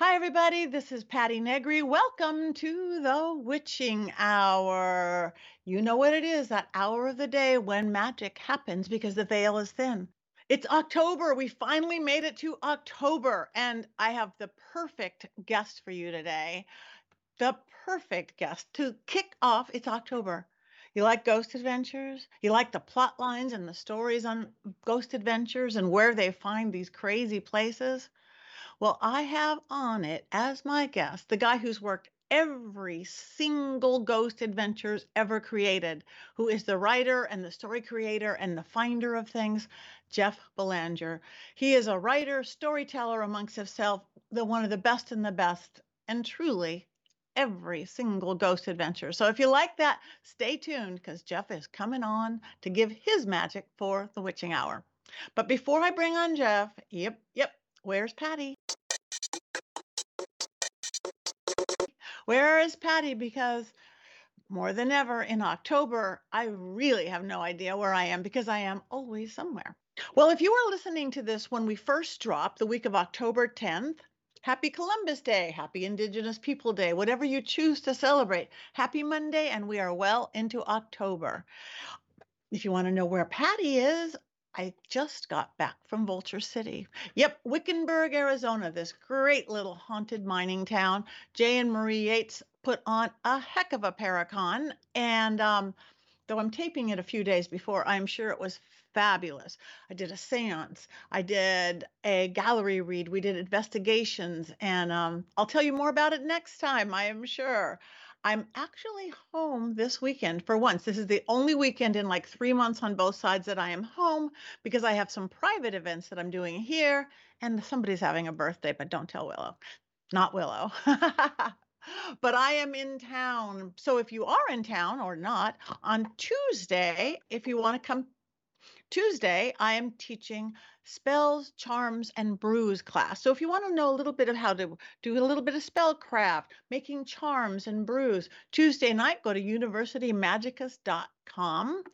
Hi, everybody. This is Patti Negri. Welcome to the Witching Hour. You know what it is that hour of the day when magic happens because the veil is thin. It's October. We finally made it to October, and I have the perfect guest for you today. The perfect guest to kick off. It's October. You like ghost adventures? You like the plot lines and the stories on ghost adventures and where they find these crazy places? Well, I have on it as my guest the guy who's worked every single ghost adventures ever created, who is the writer and the story creator and the finder of things, Jeff Belanger. He is a writer, storyteller amongst himself, the one of the best and the best, and truly every single ghost adventure. So if you like that, stay tuned because Jeff is coming on to give his magic for the witching hour. But before I bring on Jeff, yep, yep, where's Patti? Where is Patti? Because more than ever in October, I really have no idea where I am because I am always somewhere. Well, if you are listening to this when we first dropped the week of October 10th, Happy Columbus Day, Happy Indigenous People Day, whatever you choose to celebrate. Happy Monday, and we are well into October. If you want to know where Patti is, I just got back from Vulture City. Yep, Wickenburg, Arizona, this great little haunted mining town. Jay and Marie Yates put on a heck of a Paracon. And um, though I'm taping it a few days before, I'm sure it was fabulous. I did a seance, I did a gallery read, we did investigations, and um, I'll tell you more about it next time, I am sure. I'm actually home this weekend for once. This is the only weekend in like three months on both sides that I am home because I have some private events that I'm doing here and somebody's having a birthday, but don't tell Willow. Not Willow. but I am in town. So if you are in town or not, on Tuesday, if you want to come Tuesday, I am teaching spells, charms, and brews class. So if you want to know a little bit of how to do a little bit of spellcraft, making charms and brews, Tuesday night, go to universitymagicus.com.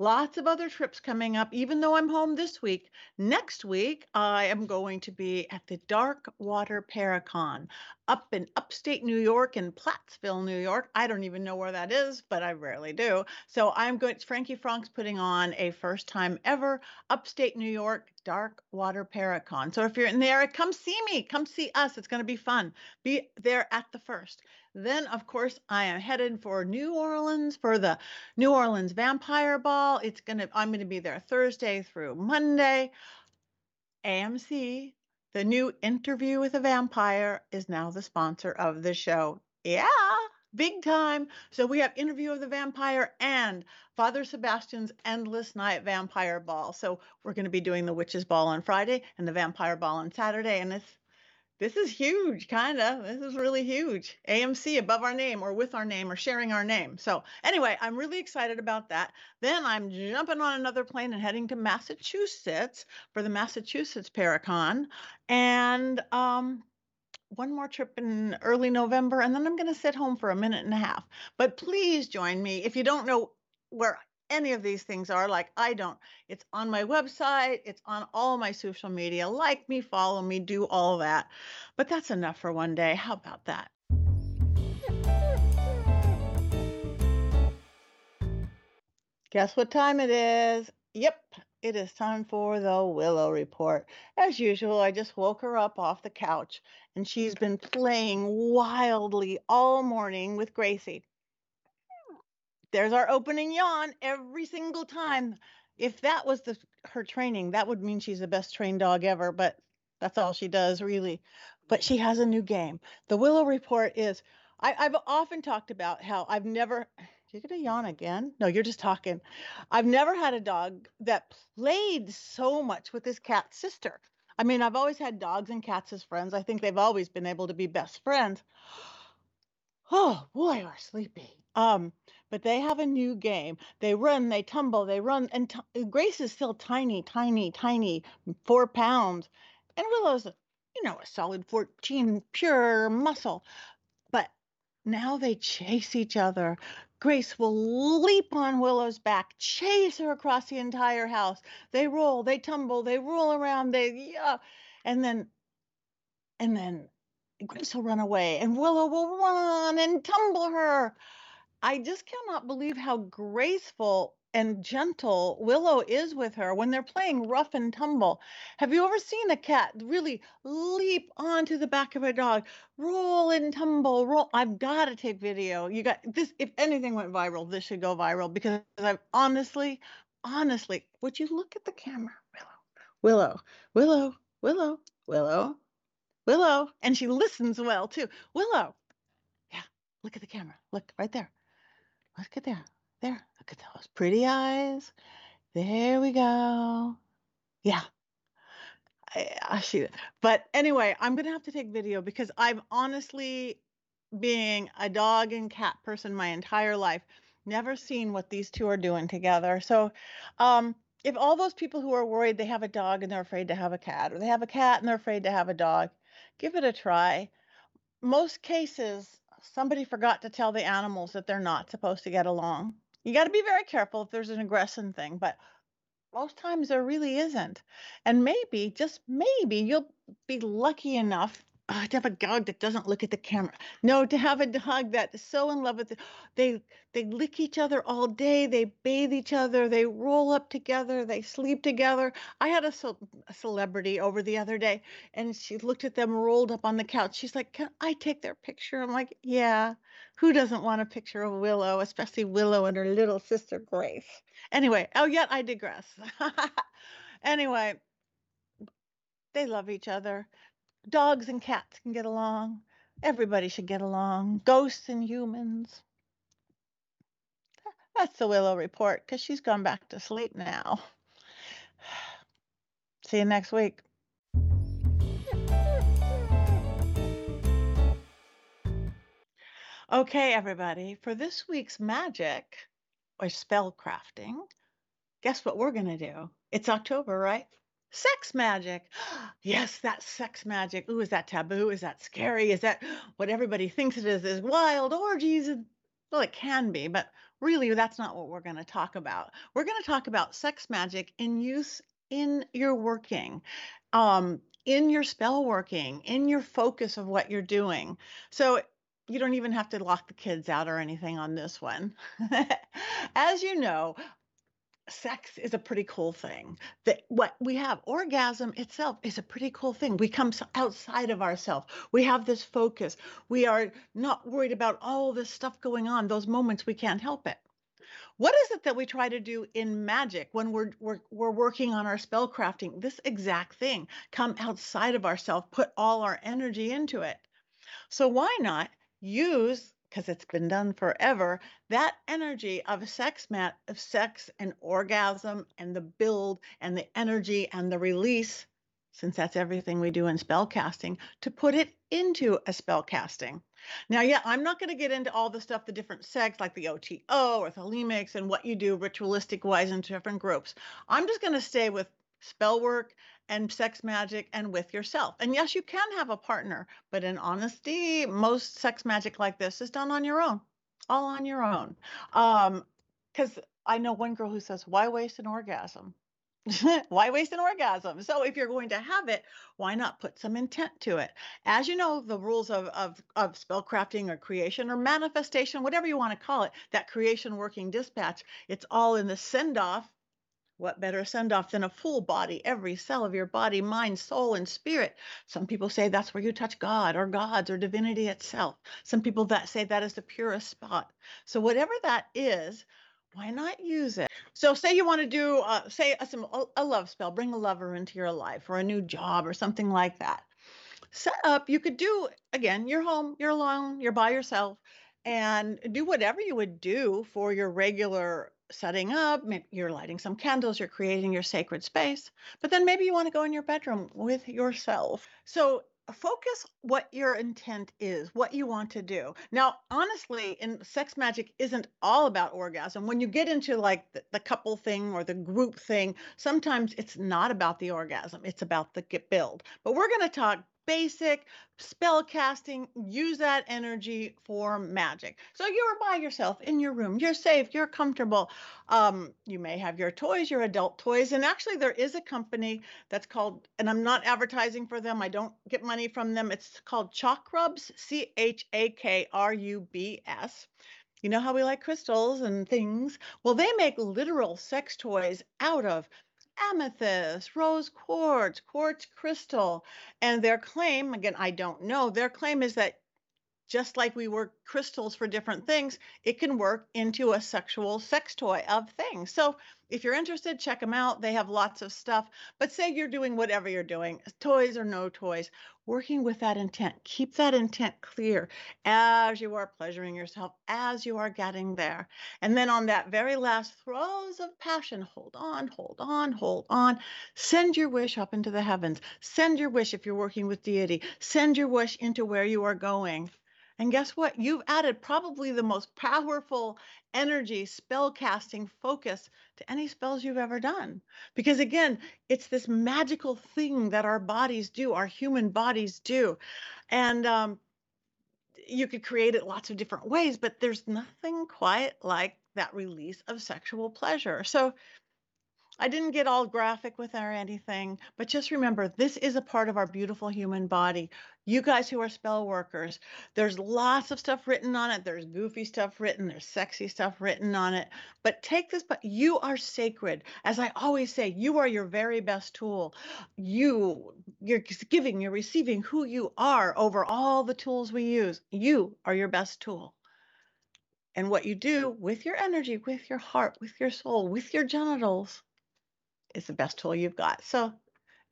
Lots of other trips coming up, even though I'm home this week. Next week, I am going to be at the Dark Water Paracon up in upstate New York in Plattsville, New York. I don't even know where that is, but I rarely do. So I'm going, Frankie Frank's putting on a first time ever upstate New York Dark Water Paracon. So if you're in there, come see me, come see us. It's going to be fun. Be there at the first. Then, of course, I am headed for New Orleans for the New Orleans Vampire Ball. It's gonna I'm gonna be there Thursday through Monday. AMC, the new interview with a vampire, is now the sponsor of the show. Yeah, big time. So we have interview of the vampire and Father Sebastian's endless night vampire ball. So we're going to be doing the witches ball on Friday and the vampire ball on Saturday, and it's this is huge, kind of. This is really huge. AMC above our name or with our name or sharing our name. So, anyway, I'm really excited about that. Then I'm jumping on another plane and heading to Massachusetts for the Massachusetts Paracon. And um, one more trip in early November, and then I'm going to sit home for a minute and a half. But please join me. If you don't know where any of these things are. Like I don't. It's on my website, it's on all my social media. Like me, follow me, do all that. But that's enough for one day. How about that? Guess what time it is? Yep, it is time for the Willow Report. As usual, I just woke her up off the couch and she's been playing wildly all morning with Gracie there's our opening yawn every single time. If that was the her training, that would mean she's the best trained dog ever, but that's all she does really. But she has a new game. The Willow Report is I, I've often talked about how I've never you're gonna yawn again? No, you're just talking. I've never had a dog that played so much with his cat sister. I mean, I've always had dogs and cats as friends. I think they've always been able to be best friends. Oh boy, we're sleepy. Um, but they have a new game. They run, they tumble, they run, and t- uh, Grace is still tiny, tiny, tiny, four pounds, and Willow's, you know, a solid 14 pure muscle. But now they chase each other. Grace will leap on Willow's back, chase her across the entire house. They roll, they tumble, they roll around, they yeah, and then, and then Grace will run away and Willow will run and tumble her. I just cannot believe how graceful and gentle Willow is with her when they're playing rough and tumble. Have you ever seen a cat really leap onto the back of a dog, roll and tumble, roll? I've got to take video. You got this. If anything went viral, this should go viral because I've honestly, honestly, would you look at the camera, Willow, Willow, Willow, Willow, Willow, Willow, and she listens well too. Willow, yeah, look at the camera. Look right there. Look at there. There. Look at those pretty eyes. There we go. Yeah. I, I it. But anyway, I'm going to have to take video because I've honestly, being a dog and cat person my entire life, never seen what these two are doing together. So, um, if all those people who are worried they have a dog and they're afraid to have a cat, or they have a cat and they're afraid to have a dog, give it a try. Most cases, somebody forgot to tell the animals that they're not supposed to get along. You got to be very careful if there's an aggression thing, but most times there really isn't. And maybe, just maybe, you'll be lucky enough uh, to have a dog that doesn't look at the camera. No, to have a dog that's so in love with it. They they lick each other all day. They bathe each other. They roll up together. They sleep together. I had a, ce- a celebrity over the other day, and she looked at them rolled up on the couch. She's like, "Can I take their picture?" I'm like, "Yeah." Who doesn't want a picture of Willow, especially Willow and her little sister Grace? Anyway, oh, yet I digress. anyway, they love each other dogs and cats can get along. Everybody should get along. Ghosts and humans. That's the Willow report because she's gone back to sleep now. See you next week. Okay, everybody, for this week's magic or spell crafting, guess what we're going to do? It's October, right? Sex magic. Yes, that's sex magic. Ooh, is that taboo? Is that scary? Is that what everybody thinks it is? Is wild orgies? Well, it can be, but really, that's not what we're going to talk about. We're going to talk about sex magic in use in your working, um, in your spell working, in your focus of what you're doing. So you don't even have to lock the kids out or anything on this one. As you know, sex is a pretty cool thing. That what we have, orgasm itself is a pretty cool thing. We come outside of ourselves. We have this focus. We are not worried about all this stuff going on. Those moments we can't help it. What is it that we try to do in magic when we're we're, we're working on our spell crafting? This exact thing. Come outside of ourselves, put all our energy into it. So why not use because it's been done forever, that energy of sex mat of sex and orgasm and the build and the energy and the release, since that's everything we do in spell casting, to put it into a spell casting. Now, yeah, I'm not going to get into all the stuff, the different sects like the OTO or Thelemics and what you do ritualistic wise in different groups. I'm just going to stay with spell work and sex magic and with yourself. And yes, you can have a partner, but in honesty, most sex magic like this is done on your own, all on your own. Um, because I know one girl who says, "Why waste an orgasm?" why waste an orgasm? So if you're going to have it, why not put some intent to it? As you know, the rules of of of spellcrafting or creation or manifestation, whatever you want to call it, that creation working dispatch, it's all in the send off what better send off than a full body, every cell of your body, mind, soul, and spirit? Some people say that's where you touch God or gods or divinity itself. Some people that say that is the purest spot. So whatever that is, why not use it? So say you want to do, uh, say a, some, a love spell, bring a lover into your life or a new job or something like that. Set up, you could do, again, you're home, you're alone, you're by yourself, and do whatever you would do for your regular setting up, you're lighting some candles, you're creating your sacred space, but then maybe you want to go in your bedroom with yourself. So focus what your intent is, what you want to do. Now, honestly, in sex magic isn't all about orgasm. When you get into like the, the couple thing or the group thing, sometimes it's not about the orgasm, it's about the get build. But we're going to talk basic spell casting. Use that energy for magic. So you're by yourself in your room. You're safe. You're comfortable. Um, you may have your toys, your adult toys. And actually, there is a company that's called, and I'm not advertising for them. I don't get money from them. It's called Chakrubs, C H A K R U B S. You know how we like crystals and things? Well, they make literal sex toys out of amethyst, rose quartz, quartz crystal. And their claim, again, I don't know, their claim is that just like we work crystals for different things, it can work into a sexual sex toy of things. So if you're interested, check them out. They have lots of stuff. But say you're doing whatever you're doing, toys or no toys, working with that intent. Keep that intent clear as you are pleasuring yourself, as you are getting there. And then on that very last throes of passion, hold on, hold on, hold on. Send your wish up into the heavens. Send your wish if you're working with deity. Send your wish into where you are going. And guess what? You've added probably the most powerful energy, spell casting focus to any spells you've ever done. Because again, it's this magical thing that our bodies do, our human bodies do. And um, you could create it lots of different ways, but there's nothing quite like that release of sexual pleasure. So I didn't get all graphic with or anything, but just remember this is a part of our beautiful human body. You guys who are spell workers, there's lots of stuff written on it. There's goofy stuff written, there's sexy stuff written on it. But take this, but you are sacred. As I always say, you are your very best tool. You, you're giving, you're receiving who you are over all the tools we use. You are your best tool. And what you do with your energy, with your heart, with your soul, with your genitals is the best tool you've got. So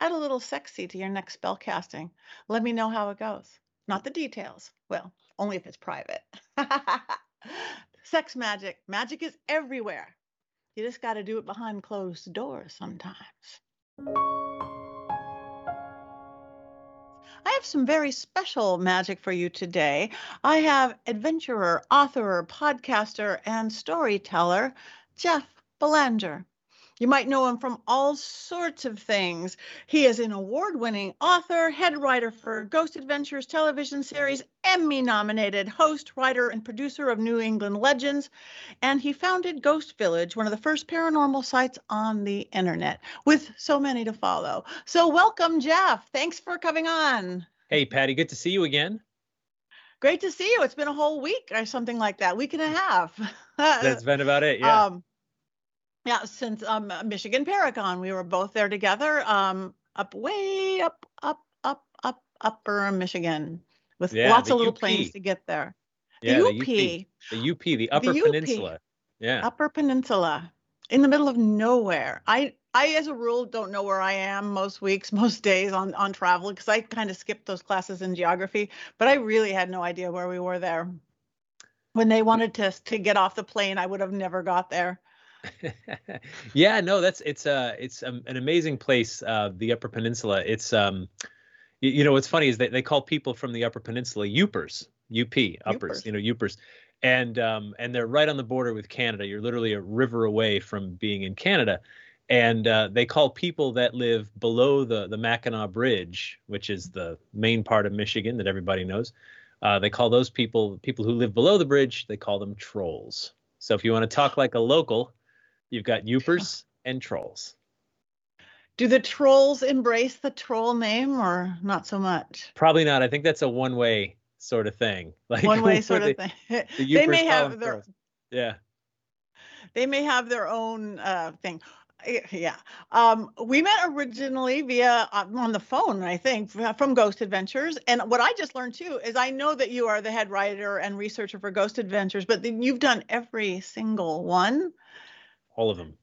add a little sexy to your next spell casting. Let me know how it goes. Not the details. Well, only if it's private. Sex magic. Magic is everywhere. You just got to do it behind closed doors sometimes. I have some very special magic for you today. I have adventurer, author, podcaster, and storyteller Jeff Belanger. You might know him from all sorts of things. He is an award winning author, head writer for Ghost Adventures television series, Emmy nominated host, writer, and producer of New England Legends. And he founded Ghost Village, one of the first paranormal sites on the internet, with so many to follow. So, welcome, Jeff. Thanks for coming on. Hey, Patti, good to see you again. Great to see you. It's been a whole week or something like that, week and a half. That's been about it. Yeah. Um, yeah, since um, Michigan Paracon, we were both there together, um, up way up, up, up, up, upper Michigan, with yeah, lots of little UP. planes to get there. The yeah, UP, the UP, the UP, the Upper the UP, Peninsula. Yeah, Upper Peninsula, in the middle of nowhere. I, I, as a rule, don't know where I am most weeks, most days on on travel because I kind of skipped those classes in geography. But I really had no idea where we were there. When they wanted to to get off the plane, I would have never got there. yeah, no, that's it's uh it's um, an amazing place, uh, the Upper Peninsula. It's um, you, you know what's funny is that they call people from the Upper Peninsula Yoopers, UP, uppers, Yoopers. you know, Yoopers, and um, and they're right on the border with Canada. You're literally a river away from being in Canada, and uh, they call people that live below the the Mackinac Bridge, which is the main part of Michigan that everybody knows. Uh, they call those people people who live below the bridge. They call them trolls. So if you want to talk like a local, You've got Yoopers and Trolls. Do the trolls embrace the troll name or not so much? Probably not. I think that's a one way sort of thing. Like one way sort of thing. The they may have their trolls. yeah. They may have their own uh, thing. Yeah. Um, we met originally via uh, on the phone, I think, from Ghost Adventures. And what I just learned too is I know that you are the head writer and researcher for Ghost Adventures, but then you've done every single one all of them.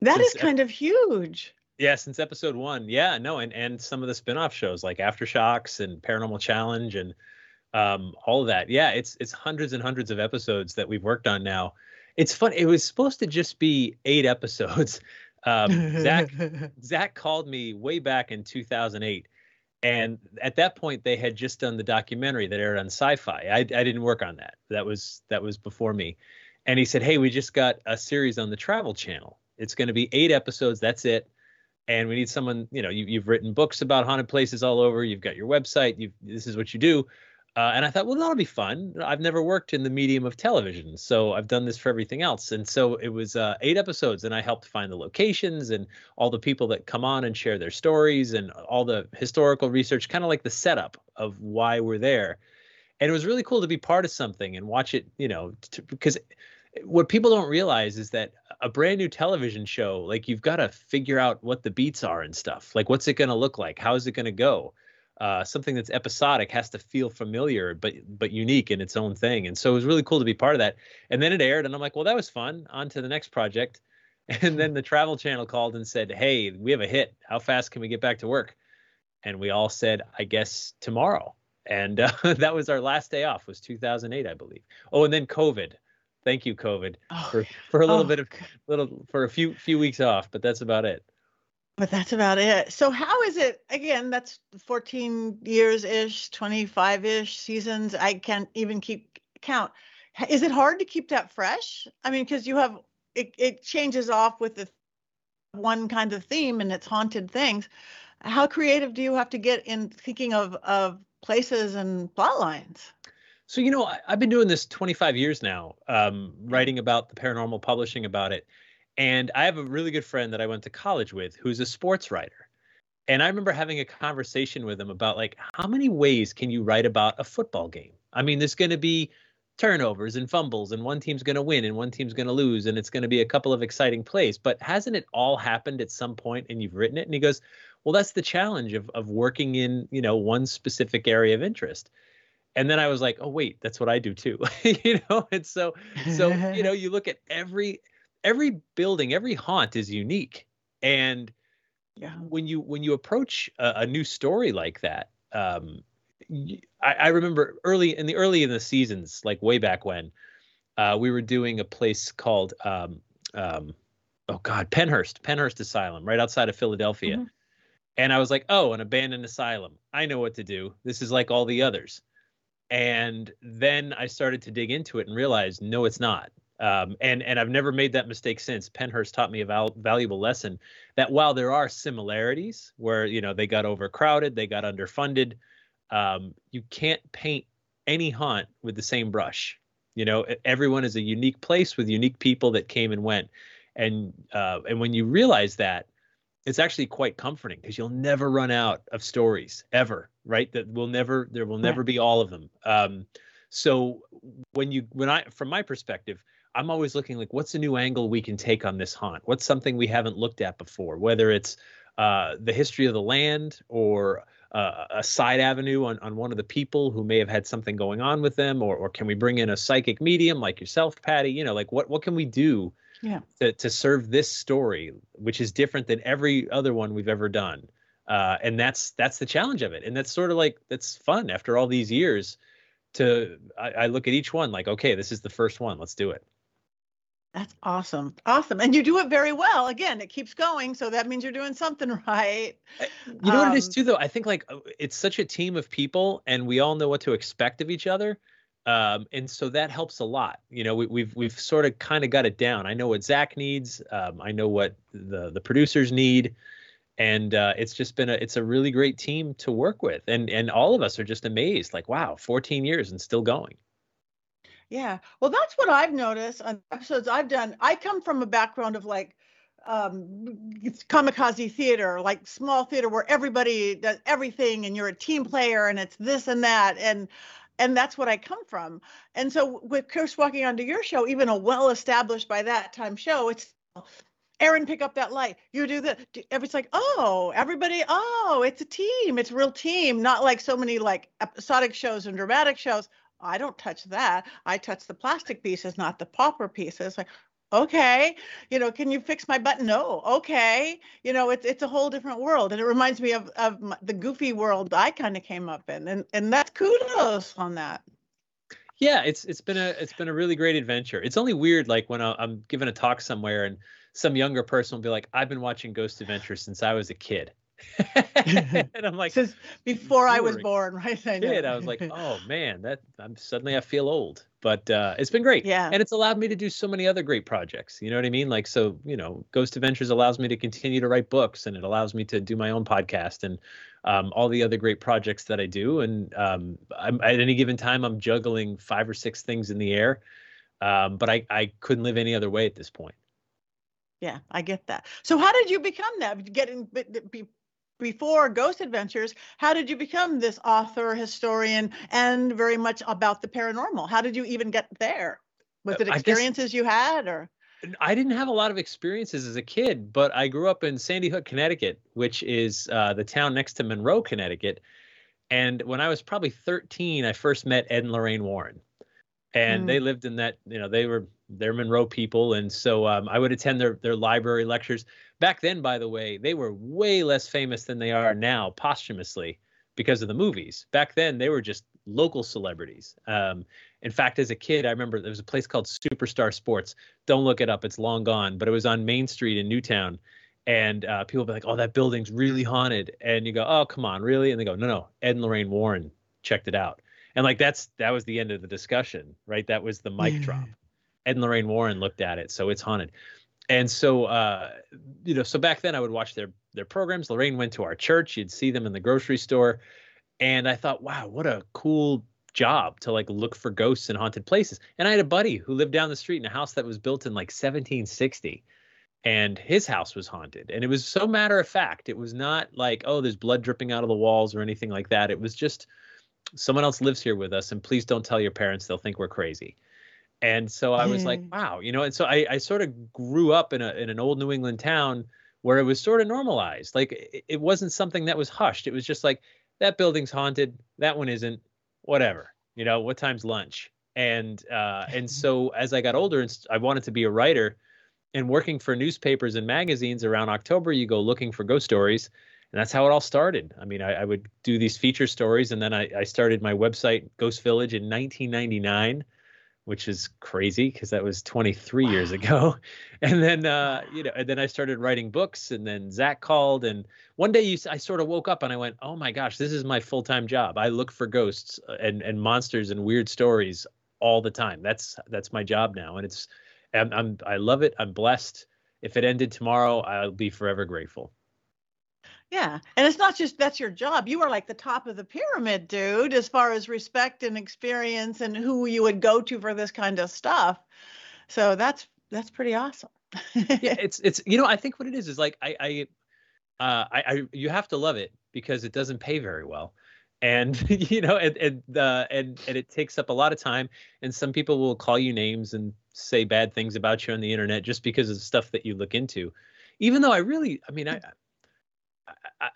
That since is kind ep- of huge. Yeah, since episode one. Yeah, no, and and some of the spin-off shows like Aftershocks and Paranormal Challenge and um, all of that. Yeah, it's it's hundreds and hundreds of episodes that we've worked on now. It's fun. It was supposed to just be eight episodes. Um, Zak Zak called me way back in 2008, and at that point they had just done the documentary that aired on Sci-Fi. I, I didn't work on that. That was that was before me and he said, "Hey, we just got a series on the Travel Channel. It's going to be eight episodes. That's it. and we need someone. You know, you, you've written books about haunted places all over. You've got your website. You this is what you do. Uh, and I thought, well, that'll be fun. I've never worked in the medium of television, so I've done this for everything else. And so it was uh, eight episodes, and I helped find the locations and all the people that come on and share their stories and all the historical research, kind of like the setup of why we're there. And it was really cool to be part of something and watch it, you know, to, because what people don't realize is that a brand new television show, like you've got to figure out what the beats are and stuff. Like, what's it going to look like? How is it going to go? uh, something that's episodic has to feel familiar but but unique in its own thing. And so it was really cool to be part of that. And then it aired and i'm like well that was fun. On to the next project. And then the travel channel called and said hey we have a hit. How fast can we get back to work? And we all said i guess tomorrow and uh, that was our last day off was 2008 i believe oh and then covid thank you covid oh, for, for a little oh, bit of little for a few few weeks off but that's about it but that's about it. So how is it again? That's 14 years ish, 25 ish seasons. I can't even keep count. Is it hard to keep that fresh? I mean, because you have it, it changes off with the one kind of theme and it's haunted things. How creative do you have to get in thinking of of places and plot lines? So you know, I, have been doing this 25 years now, um, writing about the paranormal, publishing about it, and I have a really good friend that I went to college with who's a sports writer. And I remember having a conversation with him about like how many ways can you write about a football game? I mean, there's going to be turnovers and fumbles and one team's going to win and one team's going to lose and it's going to be a couple of exciting plays, but hasn't it all happened at some point and you've written it? And he goes, "Well, that's the challenge of of working in, you know, one specific area of interest." and then I was like, oh wait, that's what I do too, you know. And so, so you know, you look at every every building, every haunt is unique. And yeah. when you when you approach a, a new story like that, um, I, I, remember early in the early in the seasons, like way back when, uh, we were doing a place called um, um, oh god, Pennhurst, Pennhurst Asylum, right outside of Philadelphia. Mm-hmm. And I was like, oh, an abandoned asylum. I know what to do. This is like all the others. And then I started to dig into it and realize, no, it's not. Um, and and I've never made that mistake since. Pennhurst taught me a val- valuable lesson that while there are similarities where you know they got overcrowded, they got underfunded, um, you can't paint any haunt with the same brush. You know, everyone is a unique place with unique people that came and went, and uh, and when you realize that, it's actually quite comforting because you'll never run out of stories ever, right? That will never there will never be all of them. Um, so when you when I from my perspective I'm always looking like what's a new angle we can take on this haunt? What's something we haven't looked at before? Whether it's uh, the history of the land or uh, a side avenue on, on one of the people who may have had something going on with them, or or can we bring in a psychic medium like yourself, Patti? You know, like what what can we do yeah. to to serve this story, which is different than every other one we've ever done? Uh, and that's that's the challenge of it, and that's sort of like that's fun after all these years. To I, I look at each one like, okay, this is the first one, let's do it. That's awesome. Awesome. And you do it very well. Again, it keeps going. So that means you're doing something right. Eh, you know um, what it is um, too, though? I think like it's such a team of people and we all know what to expect of each other. Um, and so that helps a lot. You know, we, we've we've sort of kind of got it down. I know what Zak needs. Um, I know what the the producers need, and uh, it's just been a it's a really great team to work with. And and all of us are just amazed. Like, wow, 14 years and still going. Yeah. Well, that's what I've noticed on episodes I've done. I come from a background of like um kamikaze theater, like small theater where everybody does everything and you're a team player and it's this and that and and that's what I come from. And so with Chris walking onto your show, even a well established by that time show, it's Aaron, pick up that light. You do that. It's like, oh, everybody, oh, it's a team. It's a real team, not like so many like episodic shows and dramatic shows. I don't touch that. I touch the plastic pieces, not the popper pieces. Like, okay, you know, can you fix my button? No, okay. You know, it's it's a whole different world, and it reminds me of of the goofy world I kind of came up in, and and that's kudos on that. Yeah, it's it's been a it's been a really great adventure. It's only weird like when uh, I'm giving a talk somewhere and some younger person will be like, "I've been watching Ghost Adventures since I was a kid." and I'm like, since before I was born, right? I did. I was like, oh man, that I'm suddenly I feel old, but uh, it's been great. Yeah, and it's allowed me to do so many other great projects. You know what I mean? Like, so you know, Ghost Adventures allows me to continue to write books, and it allows me to do my own podcast and um, all the other great projects that I do. And um, I'm, at any given time, I'm juggling five or six things in the air. Um, but I I couldn't live any other way at this point. Yeah, I get that. So how did you become that? Getting be, before Ghost Adventures, how did you become this author, historian, and very much about the paranormal? How did you even get there? Was it experiences guess, you had, or? I didn't have a lot of experiences as a kid, but I grew up in Sandy Hook, Connecticut, which is uh, the town next to Monroe, Connecticut. And when I was probably 13, I first met Ed and Lorraine Warren and mm. they lived in that you know they were they're monroe people and so um, i would attend their their library lectures back then by the way they were way less famous than they are now posthumously because of the movies. Back then they were just local celebrities. Um, in fact as a kid i remember there was a place called superstar sports. Don't look it up it's long gone but it was on main street in newtown. And uh, people be like oh that building's really haunted. And you go oh come on really? And they go no no ed and lorraine warren checked it out. And like that's that was the end of the discussion right? That was the mic yeah. drop. Ed and lorraine warren looked at it so it's haunted and so uh you know so back then i would watch their their programs. Lorraine went to our church. You'd see them in the grocery store. And i thought wow what a cool job to like look for ghosts in haunted places. And i had a buddy who lived down the street in a house that was built in like 1760 and his house was haunted. And it was so matter of fact. It was not like oh there's blood dripping out of the walls or anything like that. It was just someone else lives here with us and please don't tell your parents. They'll think we're crazy and so i was like wow you know and so i, I sort of grew up in a in an old new england town where it was sort of normalized. Like it, it wasn't something that was hushed. It was just like that building's haunted. That one isn't. Whatever. You know what time's lunch? And uh and so as i got older and i wanted to be a writer and working for newspapers and magazines around october you go looking for ghost stories and that's how it all started. I mean, I, I would do these feature stories, and then I, I, started my website, Ghost Village, in 1999, which is crazy because that was 23 wow. years ago. And then, uh, you know, and then I started writing books, and then Zak called, and one day you, I sort of woke up and I went, "Oh my gosh, this is my full time job. I look for ghosts uh, and and monsters and weird stories all the time. That's that's my job now, and it's, I'm, I'm I love it. I'm blessed. If it ended tomorrow, I'll be forever grateful. Yeah. And it's not just that's your job. You are like the top of the pyramid, dude, as far as respect and experience and who you would go to for this kind of stuff. So that's that's pretty awesome. yeah, it's it's you know, I think what it is is like I I uh I, I you have to love it because it doesn't pay very well. And you know, and and uh and and it takes up a lot of time and some people will call you names and say bad things about you on the internet just because of the stuff that you look into. Even though I really I mean I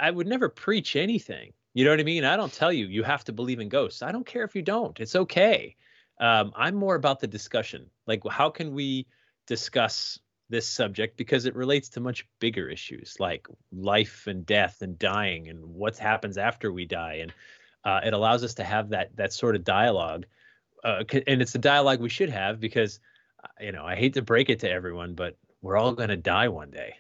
I, would never preach anything. You know what I mean? I don't tell you you have to believe in ghosts. I don't care if you don't. It's okay. Um, I'm more about the discussion. Like, how can we discuss this subject because it relates to much bigger issues like life and death and dying and what happens after we die, and uh, it allows us to have that that sort of dialogue. Uh, and it's a dialogue we should have because, uh, you know, I hate to break it to everyone, but we're all going to die one day.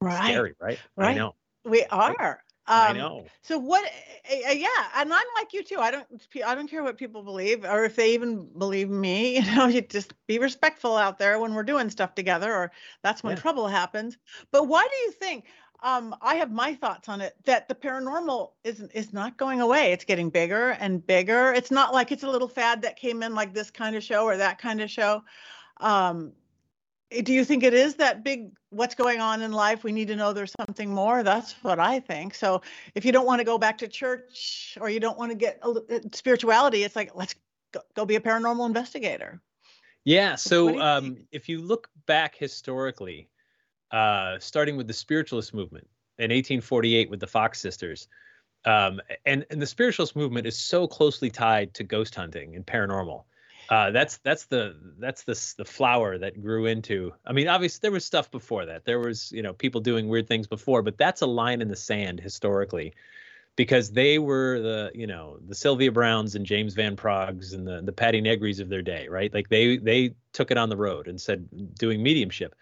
Right. Scary, right? Right. I know. We are. Um, I know. So what? Uh, yeah, and I'm like you too. I don't. I don't care what people believe, or if they even believe me. You know, you just be respectful out there when we're doing stuff together, or that's when yeah. trouble happens. But why do you think? Um, I have my thoughts on it. That the paranormal is is not going away. It's getting bigger and bigger. It's not like it's a little fad that came in like this kind of show or that kind of show. Um, do you think it is that big what's going on in life? We need to know there's something more. That's what i think. So if you don't want to go back to church or you don't want to get uh, spirituality it's like let's go, go be a paranormal investigator. Yeah so um, if you look back historically uh, starting with the spiritualist movement in 1848 with the fox sisters um, and, and the spiritualist movement is so closely tied to ghost hunting and paranormal uh, that's that's the that's the the flower that grew into. I mean, obviously there was stuff before that. There was you know people doing weird things before, but that's a line in the sand historically, because they were the you know the Sylvia Brownes and James Van Praaghs and the the Patti Negris of their day, right? Like they they took it on the road and said doing mediumship.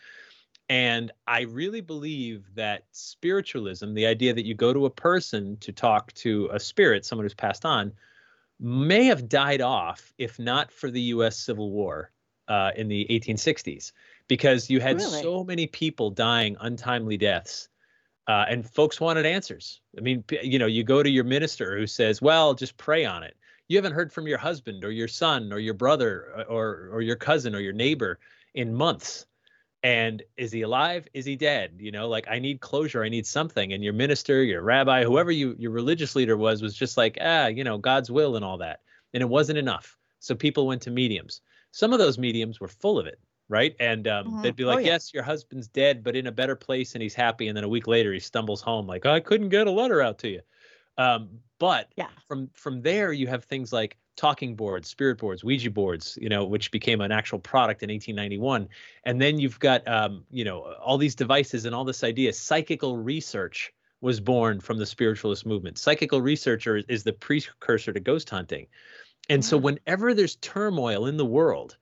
And I really believe that spiritualism, the idea that you go to a person to talk to a spirit, someone who's passed on, may have died off if not for the US Civil War uh, in the 1860s, because you had really? so many people dying untimely deaths. Uh, and folks wanted answers. I mean, you know, you go to your minister who says, "Well, just pray on it." You haven't heard from your husband or your son or your brother uh, or or your cousin or your neighbor in months and is he alive? Is he dead? You know like i need closure i need something. And your minister your rabbi whoever you your religious leader was was just like ah you know god's will and all that. And it wasn't enough. So people went to mediums. Some of those mediums were full of it right? And um, mm-hmm. they'd be like oh, yeah. yes your husband's dead but in a better place and he's happy. And then a week later he stumbles home like i couldn't get a letter out to you. Um, but yeah. from from there you have things like talking boards, spirit boards, Ouija boards, you know, which became an actual product in 1891. And then you've got, um, you know, all these devices and all this idea. Psychical research was born from the spiritualist movement. Psychical researcher is the precursor to ghost hunting. And yeah. so whenever there's turmoil in the world,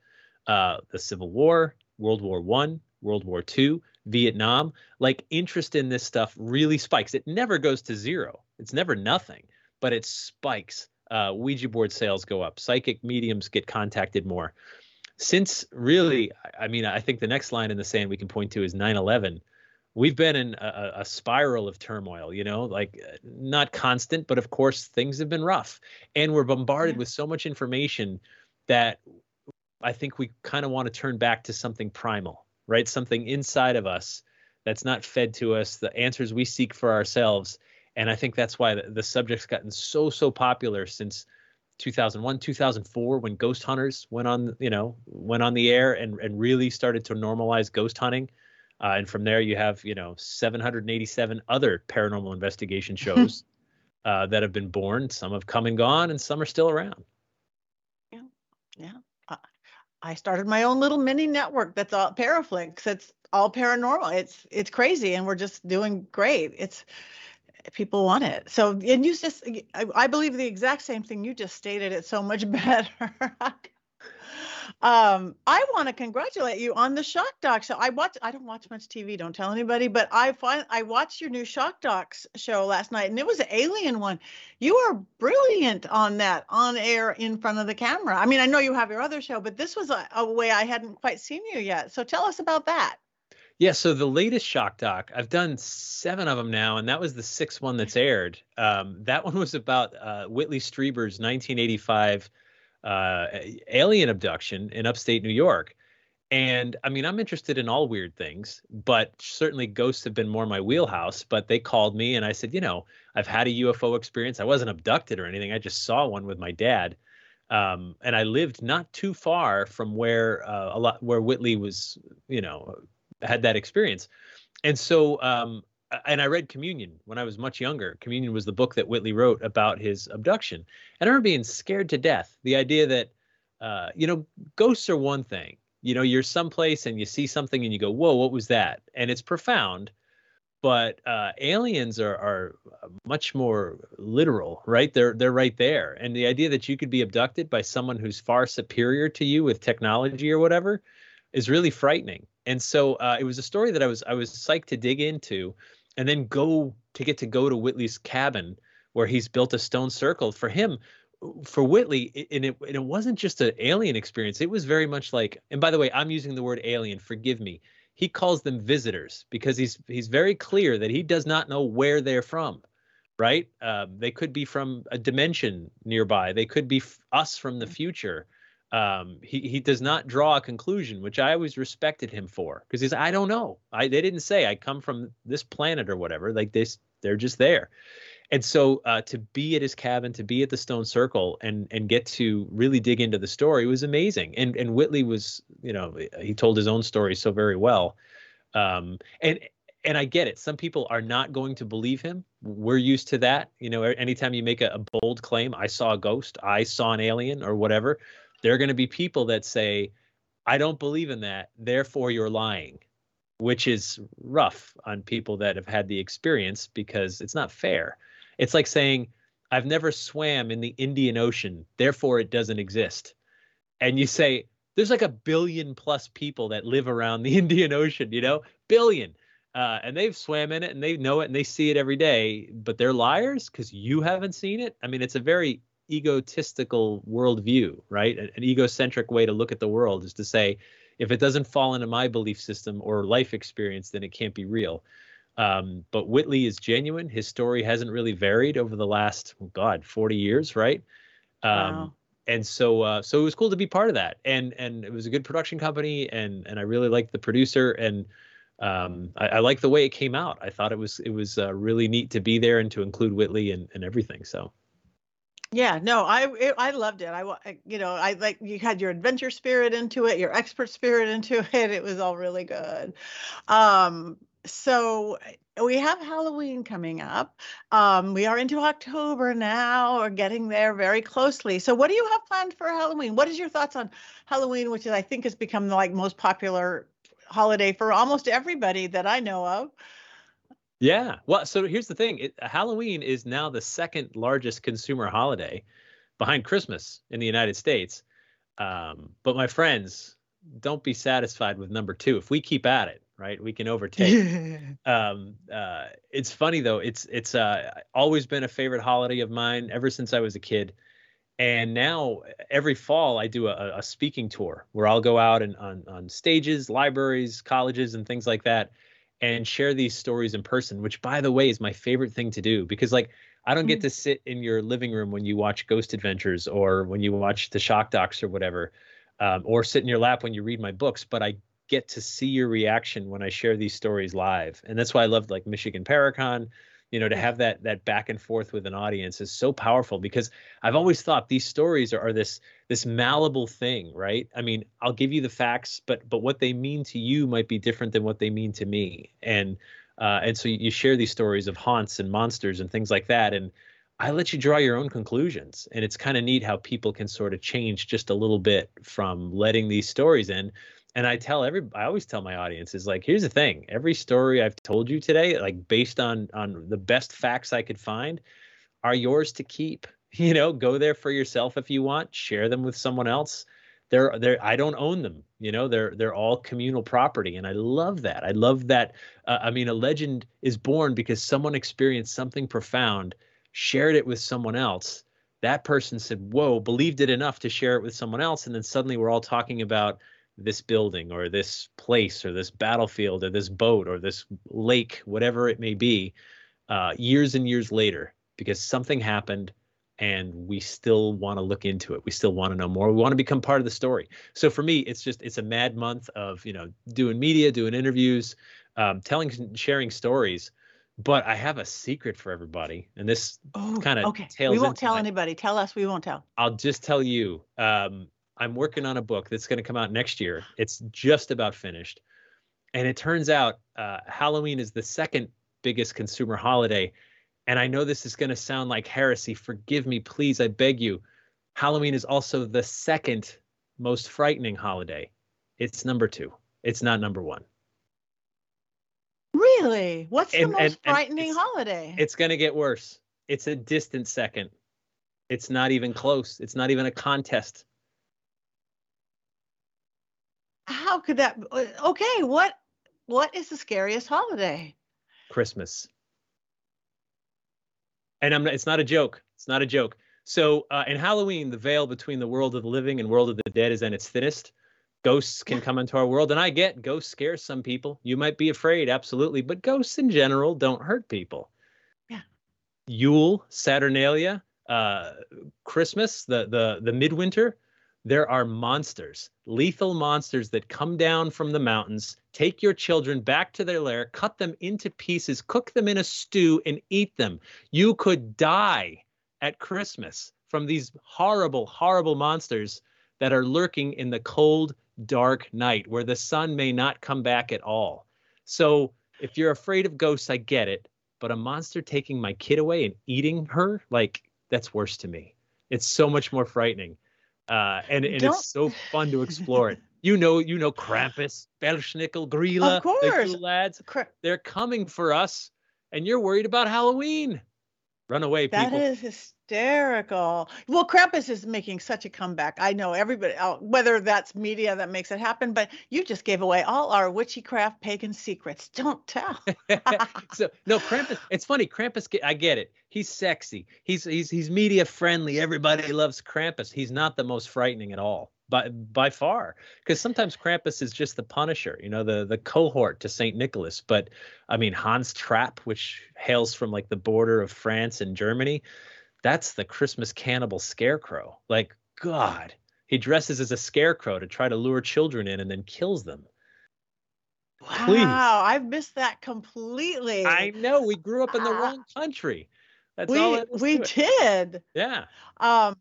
uh, the Civil War, World War One, World War Two, Vietnam, like interest in this stuff really spikes. It never goes to zero. It's never nothing, but it spikes uh, Ouija board sales go up, psychic mediums get contacted more. Since really, I mean, I think the next line in the sand we can point to is 9 11. We've been in a, a, spiral of turmoil, you know, like uh, not constant, but of course things have been rough. And we're bombarded with so much information that I think we kind of want to turn back to something primal, right? Something inside of us that's not fed to us, the answers we seek for ourselves and I think that's why the, the subject's gotten so so popular since 2001 2004 when ghost hunters went on you know went on the air and and really started to normalize ghost hunting. Uh, and from there you have you know 787 other paranormal investigation shows uh, that have been born. Some have come and gone and some are still around. Yeah. Yeah. I started my own little mini network that's all paraflix. It's all paranormal. It's it's crazy and we're just doing great. It's people want it. So, and you just, I, believe the exact same thing you just stated. It's so much better. um, I want to congratulate you on the Shock Doc show. I watch. I don't watch much TV. Don't tell anybody. But I find I watched your new Shock Docs show last night, and it was an alien one. You are brilliant on that on air in front of the camera. I mean, I know you have your other show, but this was a, a way I hadn't quite seen you yet. So tell us about that. Yeah, so the latest shock doc, I've done seven of them now, and that was the sixth one that's aired. Um, that one was about uh, Whitley Strieber's 1985 uh, alien abduction in upstate New York. And I mean, I'm interested in all weird things, but certainly ghosts have been more my wheelhouse. But they called me, and I said, you know, I've had a UFO experience. I wasn't abducted or anything. I just saw one with my dad. Um, and I lived not too far from where uh, a lot where Whitley was, you know, had that experience. And so, um, and I read Communion when I was much younger. Communion was the book that Whitley wrote about his abduction. And I remember being scared to death. The idea that, uh, you know, ghosts are one thing. You know, you're someplace and you see something and you go, whoa, what was that? And it's profound. But uh, aliens are, are much more literal, right? They're they're right there, and the idea that you could be abducted by someone who's far superior to you with technology or whatever is really frightening and so uh, it was a story that I was I was psyched to dig into, and then go to get to go to Whitley's cabin where he's built a stone circle for him. For Whitley, and it and it wasn't just an alien experience. It was very much like. And by the way, I'm using the word alien. Forgive me. He calls them visitors because he's he's very clear that he does not know where they're from right? Uh, they could be from a dimension nearby. They could be f- us from the future um, he he does not draw a conclusion, which I always respected him for, because he's I don't know. I they didn't say I come from this planet or whatever. Like this, they're just there. And so uh, to be at his cabin, to be at the Stone Circle, and and get to really dig into the story was amazing. And and Whitley was, you know, he told his own story so very well. Um, and and I get it. Some people are not going to believe him. We're used to that. You know, anytime you make a, a bold claim, I saw a ghost, I saw an alien, or whatever there are going to be people that say, I don't believe in that, therefore you're lying, which is rough on people that have had the experience because it's not fair. It's like saying, I've never swam in the Indian Ocean, therefore it doesn't exist. And you say, there's like a billion plus people that live around the Indian Ocean, you know, billion. Uh, and they've swam in it and they know it and they see it every day, but they're liars because you haven't seen it. I mean, it's a very egotistical worldview, right? An, an egocentric way to look at the world is to say, if it doesn't fall into my belief system or life experience, then it can't be real. Um, but Whitley is genuine. His story hasn't really varied over the last, oh God, 40 years, right? Um, wow and so uh, so it was cool to be part of that and and it was a good production company and and i really liked the producer and um, I, I like the way it came out i thought it was it was uh, really neat to be there and to include whitley and, and everything so yeah no i it, i loved it i you know i like you had your adventure spirit into it your expert spirit into it it was all really good um so we have Halloween coming up. Um, we are into October now, or getting there very closely. So, what do you have planned for Halloween? What is your thoughts on Halloween, which is, I think has become the like most popular holiday for almost everybody that I know of? Yeah. Well, so here's the thing: it, Halloween is now the second largest consumer holiday, behind Christmas in the United States. Um, but my friends, don't be satisfied with number two. If we keep at it, right? We can overtake. um, uh, it's funny though. It's it's uh, always been a favorite holiday of mine ever since I was a kid. And now every fall I do a, a speaking tour where I'll go out and on on stages, libraries, colleges, and things like that, and share these stories in person. Which, by the way, is my favorite thing to do because like I don't get mm. to sit in your living room when you watch Ghost Adventures or when you watch the Shock Docs or whatever, um, or sit in your lap when you read my books, but I get to see your reaction when I share these stories live. And that's why I love like Michigan Paracon, you know, to have that that back and forth with an audience is so powerful because I've always thought these stories are, are this this malleable thing, right? I mean, I'll give you the facts, but but what they mean to you might be different than what they mean to me. And uh, and so you share these stories of haunts and monsters and things like that. And I let you draw your own conclusions. And it's kind of neat how people can sort of change just a little bit from letting these stories in and I tell every I always tell my audience is like here's the thing. Every story I've told you today like based on on the best facts I could find are yours to keep. You know go there for yourself if you want share them with someone else. They're they're I don't own them you know they're they're all communal property. And I love that. I love that uh, I mean a legend is born because someone experienced something profound shared it with someone else. That person said whoa believed it enough to share it with someone else. And then suddenly we're all talking about this building or this place or this battlefield or this boat or this lake, whatever it may be, uh, years and years later, because something happened and we still want to look into it. We still want to know more. We want to become part of the story. So for me, it's just it's a mad month of you know doing media, doing interviews, um, telling, sharing stories. But I have a secret for everybody, and this oh, kind of okay. We won't tell my, anybody. Tell us. We won't tell. I'll just tell you. Um, I'm working on a book that's going to come out next year. It's just about finished. And it turns out uh, Halloween is the second biggest consumer holiday. And I know this is going to sound like heresy. Forgive me, please. I beg you. Halloween is also the second most frightening holiday. It's number two, it's not number one. Really? What's the most and, frightening it's, holiday? It's going to get worse. It's a distant second. It's not even close. It's not even a contest how could that okay what what is the scariest holiday? Christmas. And i'm not, it's not a joke. It's not a joke. So uh, in halloween the veil between the world of the living and world of the dead is at its thinnest. Ghosts can come into our world and i get ghosts scare some people. You might be afraid absolutely but ghosts in general don't hurt people. Yeah. Yule saturnalia uh, christmas the the the midwinter there are monsters, lethal monsters that come down from the mountains, take your children back to their lair, cut them into pieces, cook them in a stew, and eat them. You could die at Christmas from these horrible, horrible monsters that are lurking in the cold, dark night where the sun may not come back at all. So if you're afraid of ghosts, I get it. But a monster taking my kid away and eating her, like, that's worse to me. It's so much more frightening uh, and and it's so fun to explore it. You know, you know Krampus, Belsnickel, Gryla, of course, the lads. They're coming for us, and you're worried about Halloween. Run away, that people. That is hysterical. Well, Krampus is making such a comeback. I know everybody, uh, whether that's media that makes it happen, but you just gave away all our witchcraft pagan secrets. Don't tell. so no, Krampus. It's funny. Krampus. I get it. He's sexy. He's he's he's media friendly. Everybody loves Krampus. He's not the most frightening at all by by far because sometimes Krampus is just the punisher, you know, the the cohort to Saint Nicholas. But I mean Hans Trapp, which hails from like the border of France and Germany, that's the Christmas cannibal scarecrow. Like God, he dresses as a scarecrow to try to lure children in and then kills them. Wow, Please. I've missed that completely. I know we grew up in the uh, wrong country. That's we we did. Yeah. Um,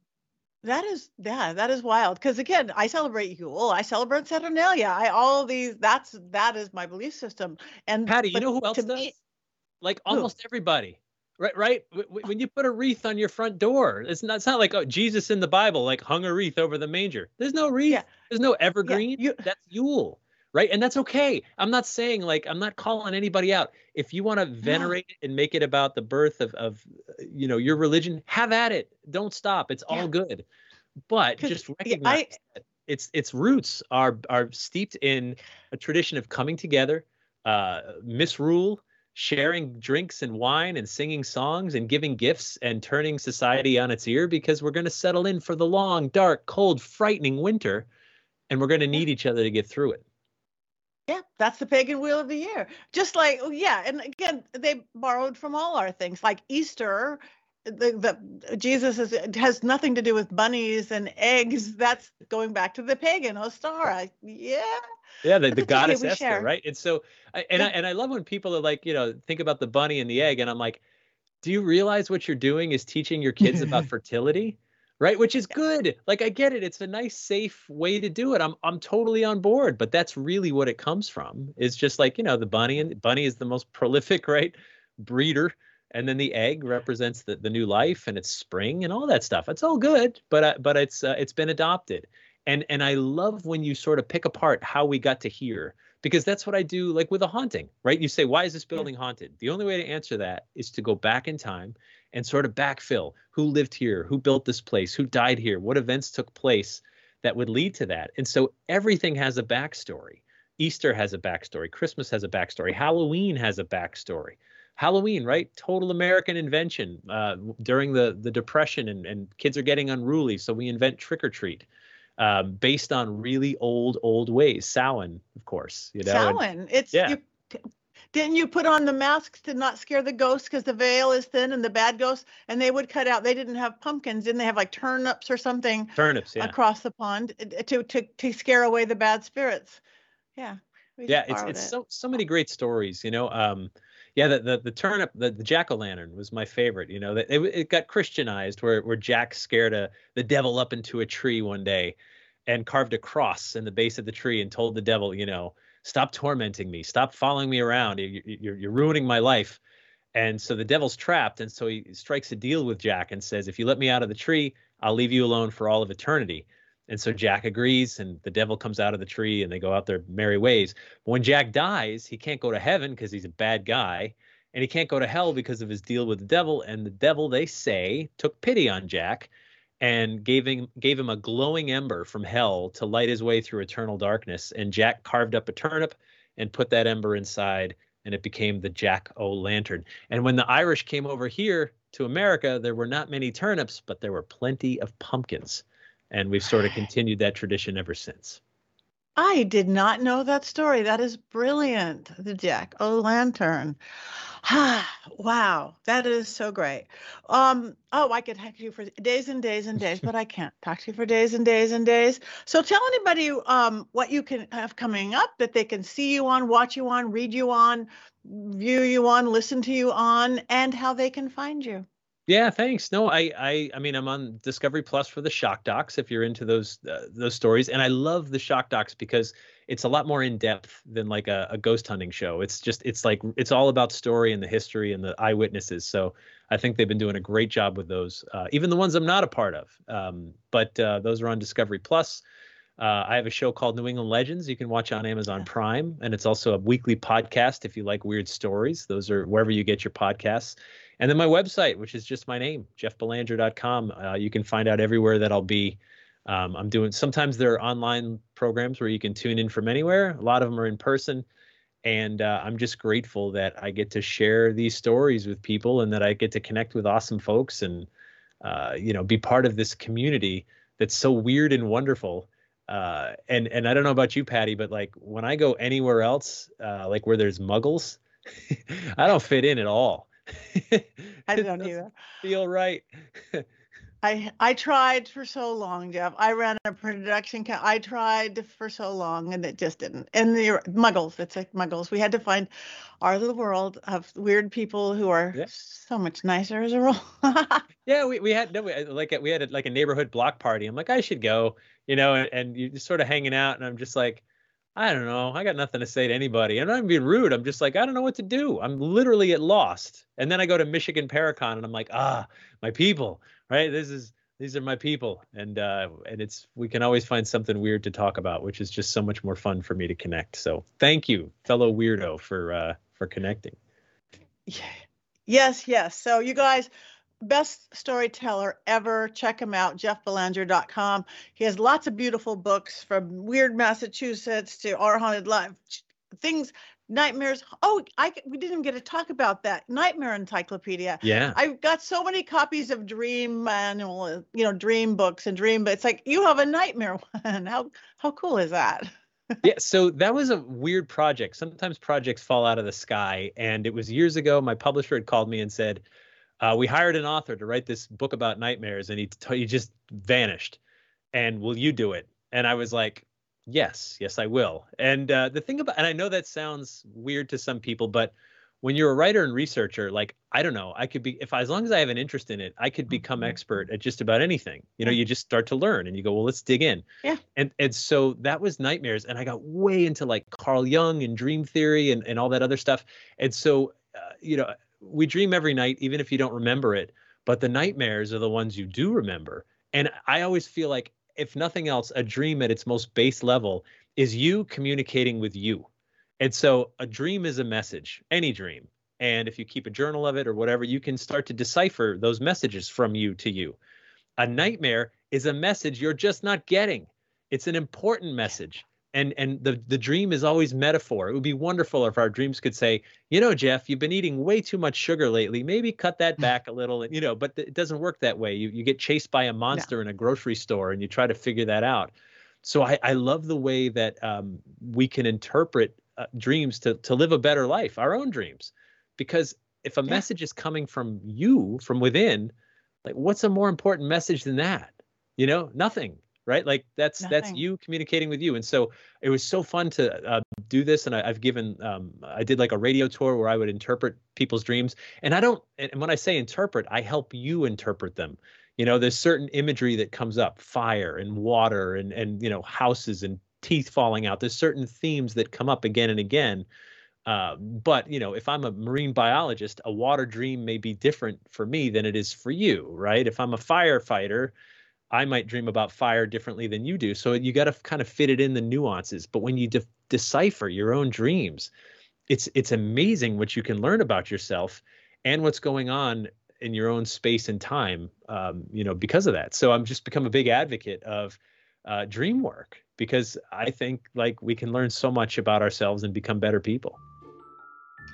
that is yeah, that is wild. Because again, I celebrate Yule, I celebrate Saturnalia. I all these that's that is my belief system. And Patti, you know who else does? Me, like almost who? everybody. Right, right. When you put a wreath on your front door, it's not. It's not like oh, Jesus in the Bible like hung a wreath over the manger. There's no wreath. Yeah. There's no evergreen. Yeah, you, that's Yule, right? And that's okay. I'm not saying like I'm not calling anybody out. If you want to venerate it and make it about the birth of of you know your religion, have at it. Don't stop. It's all good. But just recognize I, that its its roots are are steeped in a tradition of coming together, uh, misrule sharing drinks and wine and singing songs and giving gifts and turning society on its ear because we're going to settle in for the long, dark, cold, frightening winter and we're going to need each other to get through it. Yeah, that's the pagan wheel of the year. Just like, yeah, and again, they borrowed from all our things like Easter the, the Jesus is, has nothing to do with bunnies and eggs. That's going back to the pagan oh, Ostara. Yeah. Yeah, the, the goddess Esther, share. right? And so, and yeah. I and I love when people are like, you know, think about the bunny and the egg, and I'm like, do you realize what you're doing is teaching your kids about fertility? right which is good like i get it it's a nice safe way to do it i'm i'm totally on board but that's really what it comes from It's just like you know the bunny and bunny is the most prolific right breeder and then the egg represents the, the new life and it's spring and all that stuff. It's all good but uh, but it's uh, it's been adopted. And and i love when you sort of pick apart how we got to here because that's what i do like with a haunting right? You say why is this building haunted? The only way to answer that is to go back in time and sort of backfill. Who lived here? Who built this place? Who died here? What events took place that would lead to that? And so everything has a backstory. Easter has a backstory. Christmas has a backstory. Halloween has a backstory Halloween, right? Total American invention uh, during the the Depression, and, and kids are getting unruly, so we invent trick or treat. Uh, based on really old old ways. Samhain, of course. You know, Samhain. And, it's yeah. You, didn't you put on the masks to not scare the ghosts because the veil is thin and the bad ghosts? And they would cut out. They didn't have pumpkins. Didn't they have like turnips or something? Turnips, yeah. Across the pond to to to scare away the bad spirits. Yeah. Yeah, it's it's it. so so many great stories. You know, um, yeah, the the, the turnip, the, the jack o' lantern was my favorite. You know, it, it got Christianized where where Jack scared a the devil up into a tree one day, and carved a cross in the base of the tree and told the devil, you know, stop tormenting me, stop following me around, you, you're you're ruining my life. And so the devil's trapped, and so he strikes a deal with Jack and says, if you let me out of the tree, I'll leave you alone for all of eternity. And so Jack agrees, and the devil comes out of the tree, and they go out their merry ways. But when Jack dies, he can't go to heaven because he's a bad guy, and he can't go to hell because of his deal with the devil. And the devil, they say, took pity on Jack and gave him gave him a glowing ember from hell to light his way through eternal darkness. And Jack carved up a turnip and put that ember inside, and it became the Jack o' Lantern. And when the Irish came over here to America, there were not many turnips, but there were plenty of pumpkins and we've sort of continued that tradition ever since. I did not know that story. That is brilliant. The Jack O' Lantern. Ah, wow, that is so great. Um, oh, I could talk to you for days and days and days, but I can't talk to you for days and days and days. So tell anybody um, what you can have coming up that they can see you on, watch you on, read you on, view you on, listen to you on, and how they can find you. Yeah, thanks. No, I, I, I mean, I'm on Discovery Plus for the shock docs if you're into those uh, those stories, and I love the shock docs because it's a lot more in depth than like a, a, ghost hunting show. It's just, it's like, it's all about story and the history and the eyewitnesses. So I think they've been doing a great job with those, uh, even the ones I'm not a part of. Um, but uh, those are on Discovery Plus. Uh, I have a show called New England Legends. You can watch on Amazon Prime, and it's also a weekly podcast if you like weird stories. Those are wherever you get your podcasts. And then my website, which is just my name, jeffbelanger.com. Uh, you can find out everywhere that I'll be. Um, I'm doing sometimes there are online programs where you can tune in from anywhere. A lot of them are in person. And uh, I'm just grateful that I get to share these stories with people and that I get to connect with awesome folks and, uh, you know, be part of this community that's so weird and wonderful. Uh, and and I don't know about you, Patti, but like when I go anywhere else, uh, like where there's muggles, I don't fit in at all. I don't either. Feel right. I I tried for so long, Jeff. I ran a production. Co- I tried for so long, and it just didn't. And the Muggles, it's like Muggles. We had to find our little world of weird people who are yeah. so much nicer as a rule. yeah, we, we had no we, like we had a, like a neighborhood block party. I'm like I should go, you know, and, and you're just sort of hanging out, and I'm just like. I don't know. I got nothing to say to anybody. I'm not even being rude. I'm just like, I don't know what to do. I'm literally at lost. And then I go to Michigan Paracon and I'm like, ah, my people, right? This is these are my people, and uh, and it's we can always find something weird to talk about, which is just so much more fun for me to connect. So thank you, fellow weirdo, for uh, for connecting. Yeah. Yes, yes. So you guys, best storyteller ever. Check him out, jeffbelanger.com. He has lots of beautiful books from Weird Massachusetts to Our Haunted Life, things nightmares. Oh, I we didn't even get to talk about that nightmare encyclopedia. Yeah, I've got so many copies of Dream Manual, you know, Dream books and Dream. But it's like you have a nightmare one. How how cool is that? yeah, so that was a weird project. Sometimes projects fall out of the sky, and it was years ago. My publisher had called me and said, uh, "We hired an author to write this book about nightmares, and he t- he just vanished. And will you do it?" And I was like, Yes, yes, I will. And uh, the thing about, and I know that sounds weird to some people, but when you're a writer and researcher, like I don't know, I could be if as long as I have an interest in it, I could become mm-hmm. expert at just about anything. You know, you just start to learn, and you go, well, let's dig in. Yeah. And and so that was nightmares, and I got way into like Carl Jung and dream theory and and all that other stuff. And so, uh, you know, we dream every night, even if you don't remember it. But the nightmares are the ones you do remember. And I always feel like if nothing else, a dream at its most base level is you communicating with you. And so a dream is a message, any dream. And if you keep a journal of it or whatever, you can start to decipher those messages from you to you. A nightmare is a message you're just not getting. It's an important message and and the the dream is always metaphor. It would be wonderful if our dreams could say you know jeff you've been eating way too much sugar lately. Maybe cut that back a little you know but it doesn't work that way. You you get chased by a monster in a grocery store and you try to figure that out. So i i love the way that um, we can interpret uh, dreams to to live a better life our own dreams. Because if a yeah. message is coming from you from within like what's a more important message than that? You know nothing right? Like that's Nothing. that's you communicating with you. And so it was so fun to uh, do this. And I, have given um, i did like a radio tour where i would interpret people's dreams. And i don't and when i say interpret i help you interpret them. You know there's certain imagery that comes up fire and water and and you know houses and teeth falling out. There's certain themes that come up again and again. Uh, but you know if i'm a marine biologist a water dream may be different for me than it is for you right? If i'm a firefighter I might dream about fire differently than you do. So you got to kind of fit it in the nuances. But when you de- decipher your own dreams, it's it's amazing what you can learn about yourself and what's going on in your own space and time. Um, you know, because of that. So I'm just become a big advocate of uh, dream work because I think like we can learn so much about ourselves and become better people.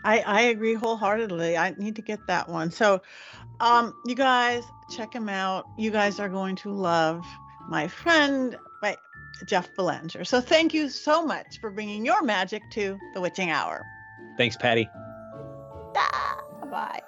I, I agree wholeheartedly. I need to get that one. So, um, you guys check him out. You guys are going to love my friend, my Jeff Belanger. So, thank you so much for bringing your magic to the witching hour. Thanks, Patti. Ah, bye.